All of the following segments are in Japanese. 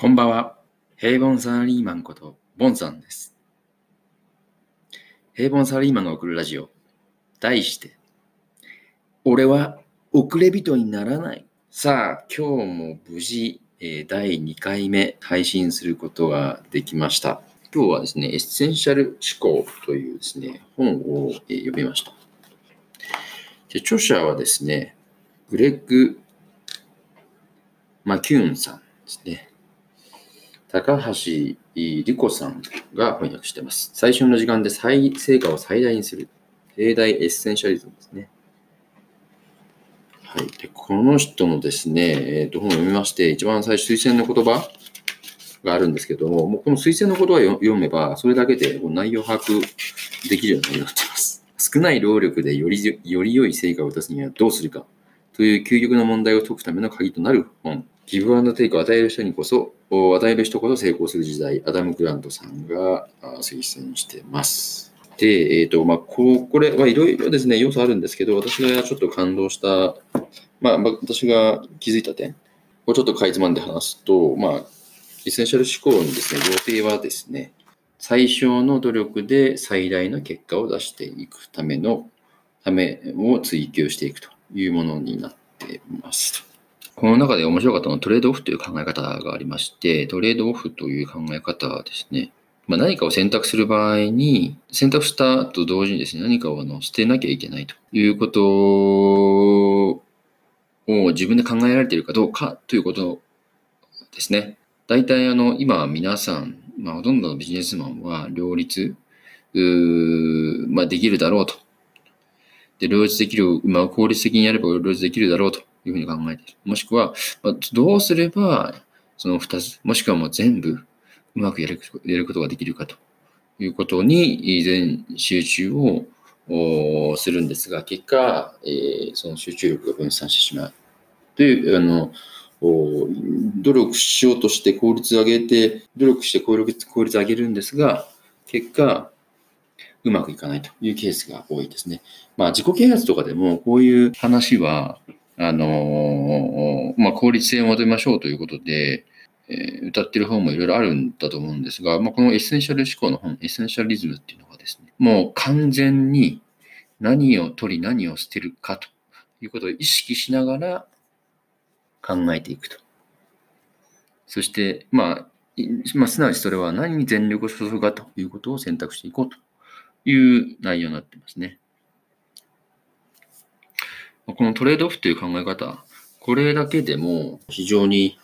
こんばんは。平凡サラリーマンこと、ボンさんです。平凡サラリーマンが送るラジオ。題して、俺は遅れ人にならない。さあ、今日も無事、えー第2回目配信することができました。今日はですね、エッセンシャル思考というですね、本を、えー読みました。で著者はですね、グレッグ・マキューンさんですね。高橋理子さんが翻訳しています。最初の時間で最成果を最大にする。例題エッセンシャリズムですね。はい。で、この人のですね、えーと本を読みまして、一番最初、推薦の言葉があるんですけども、もうこの推薦の言葉を読めば、それだけで内容把握できるようになっています。少ない労力でよりより良い成果を出すにはどうするかという究極の問題を解くための鍵となる本。ギブアンドテイクを与える人にこそ、お与える人こそ成功する時代、アダム・グラントさんが推薦してます。で、えっ、と、まあ、ここれはいろいろですね、要素あるんですけど、私がちょっと感動した、まあ、ま私が気づいた点をちょっとかいつまんで話すと、まあ、エッセンシャル思考にですね、要点はですね、最小の努力で最大の結果を出していくための、ためを追求していくというものになっています。この中で面白かったのはトレードオフという考え方がありまして、トレードオフという考え方はですね、まあ、何かを選択する場合に、選択したと同時にですね、何かをあの捨てなきゃいけないということを自分で考えられているかどうかということですね。大体あの、今皆さん、まあ、ほとんどのビジネスマンは両立、うーまあ、できるだろうと。で、両立できる、まあ、効率的にやれば両立できるだろうというふうに考えている。もしくは、まあ、どうすれば、その二つ、もしくはもう全部、うまくやるやることができるかということに全集中をするんですが、結果、えーその集中力が分散してしまう。という、あの、努力しようとして効率上げて、努力して効率効率上げるんですが、結果、うまくいかないというケースが多いですね。まあ、自己啓発とかでも、こういう話は、あのーまあ、効率性を求めましょうということで、えー謳ってる本もいろいろあるんだと思うんですが、まあ、このエッセンシャル思考の本、エッセンシャリズムっていうのがですね、もう完全に何を取り何を捨てるかということを意識しながら考えていくと。そして、まあ、まあ、すなわちそれは何に全力を注ぐかということを選択していこうという内容になってますね。このトレードオフという考え方、これだけでも非常に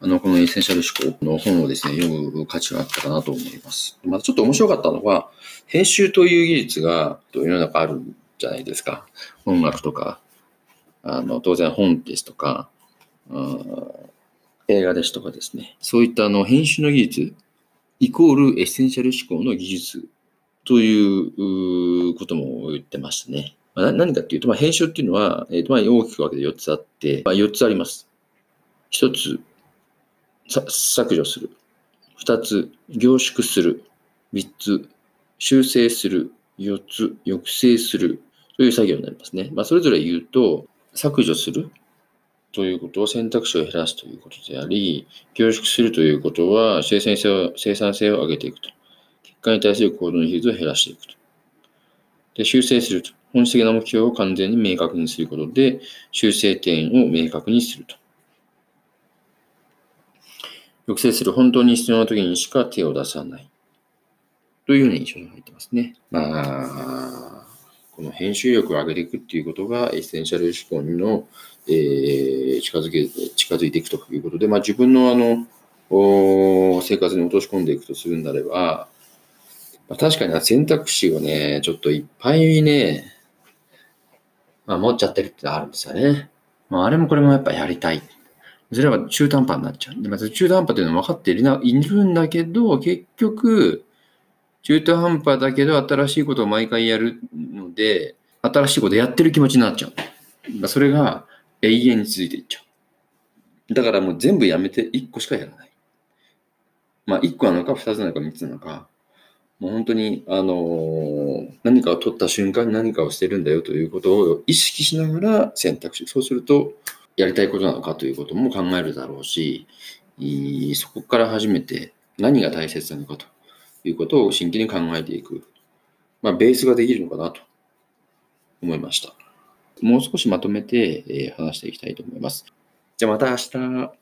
あのこのエッセンシャル思考の本をですね、読む価値があったかなと思います。またちょっと面白かったのは、編集という技術が世の中あるじゃないですか。音楽とか、あの当然本ですとか、映画ですとかですね。そういったあの編集の技術、イコールエッセンシャル思考の技術ということも言ってましたね。まあ何かっていうと、まあ、編集っていうのは、えーとまあ、大きく分けて4つあって、まあ、4つあります。1つ、削除する。2つ、凝縮する。3つ、修正する。4つ、抑制する。という作業になりますね。まあ、それぞれ言うと、削除するということは選択肢を減らすということであり、凝縮するということは生産性を生産性を上げていくと。結果に対する行動の比率を減らしていくと。で、修正すると。本質的な目標を完全に明確にすることで、修正点を明確にすると。抑制する。本当に必要な時にしか手を出さない。というように一緒に入ってますね。まあ、この編集力を上げていくっていうことがエッセンシャル思考の、えー近づけ、近づいていくということで、まあ自分のあの、お生活に落とし込んでいくとするんであれば、まあ、確かに選択肢をね、ちょっといっぱいね、まあ、持っちゃってるってのあるんですよね。まあ、あれもこれもやっぱやりたい。それは中途半端になっちゃう。でまず中途半端というのは分かっているんだけど、結局、中途半端だけど新しいことを毎回やるので、新しいことやってる気持ちになっちゃう。まあそれが永遠に続いていっちゃう。だからもう全部やめて1個しかやらない。まあ1個なのか2つなのか3つなのか、もう本当に、あのー何かを取った瞬間に何かをしてるんだよということを意識しながら選択肢。そうすると、やりたいことなのかということも考えるだろうし、そこから始めて何が大切なのかということを真剣に考えていく、まあ、ベースができるのかなと思いました。もう少しまとめて、え、話していきたいと思います。じゃあまた明日。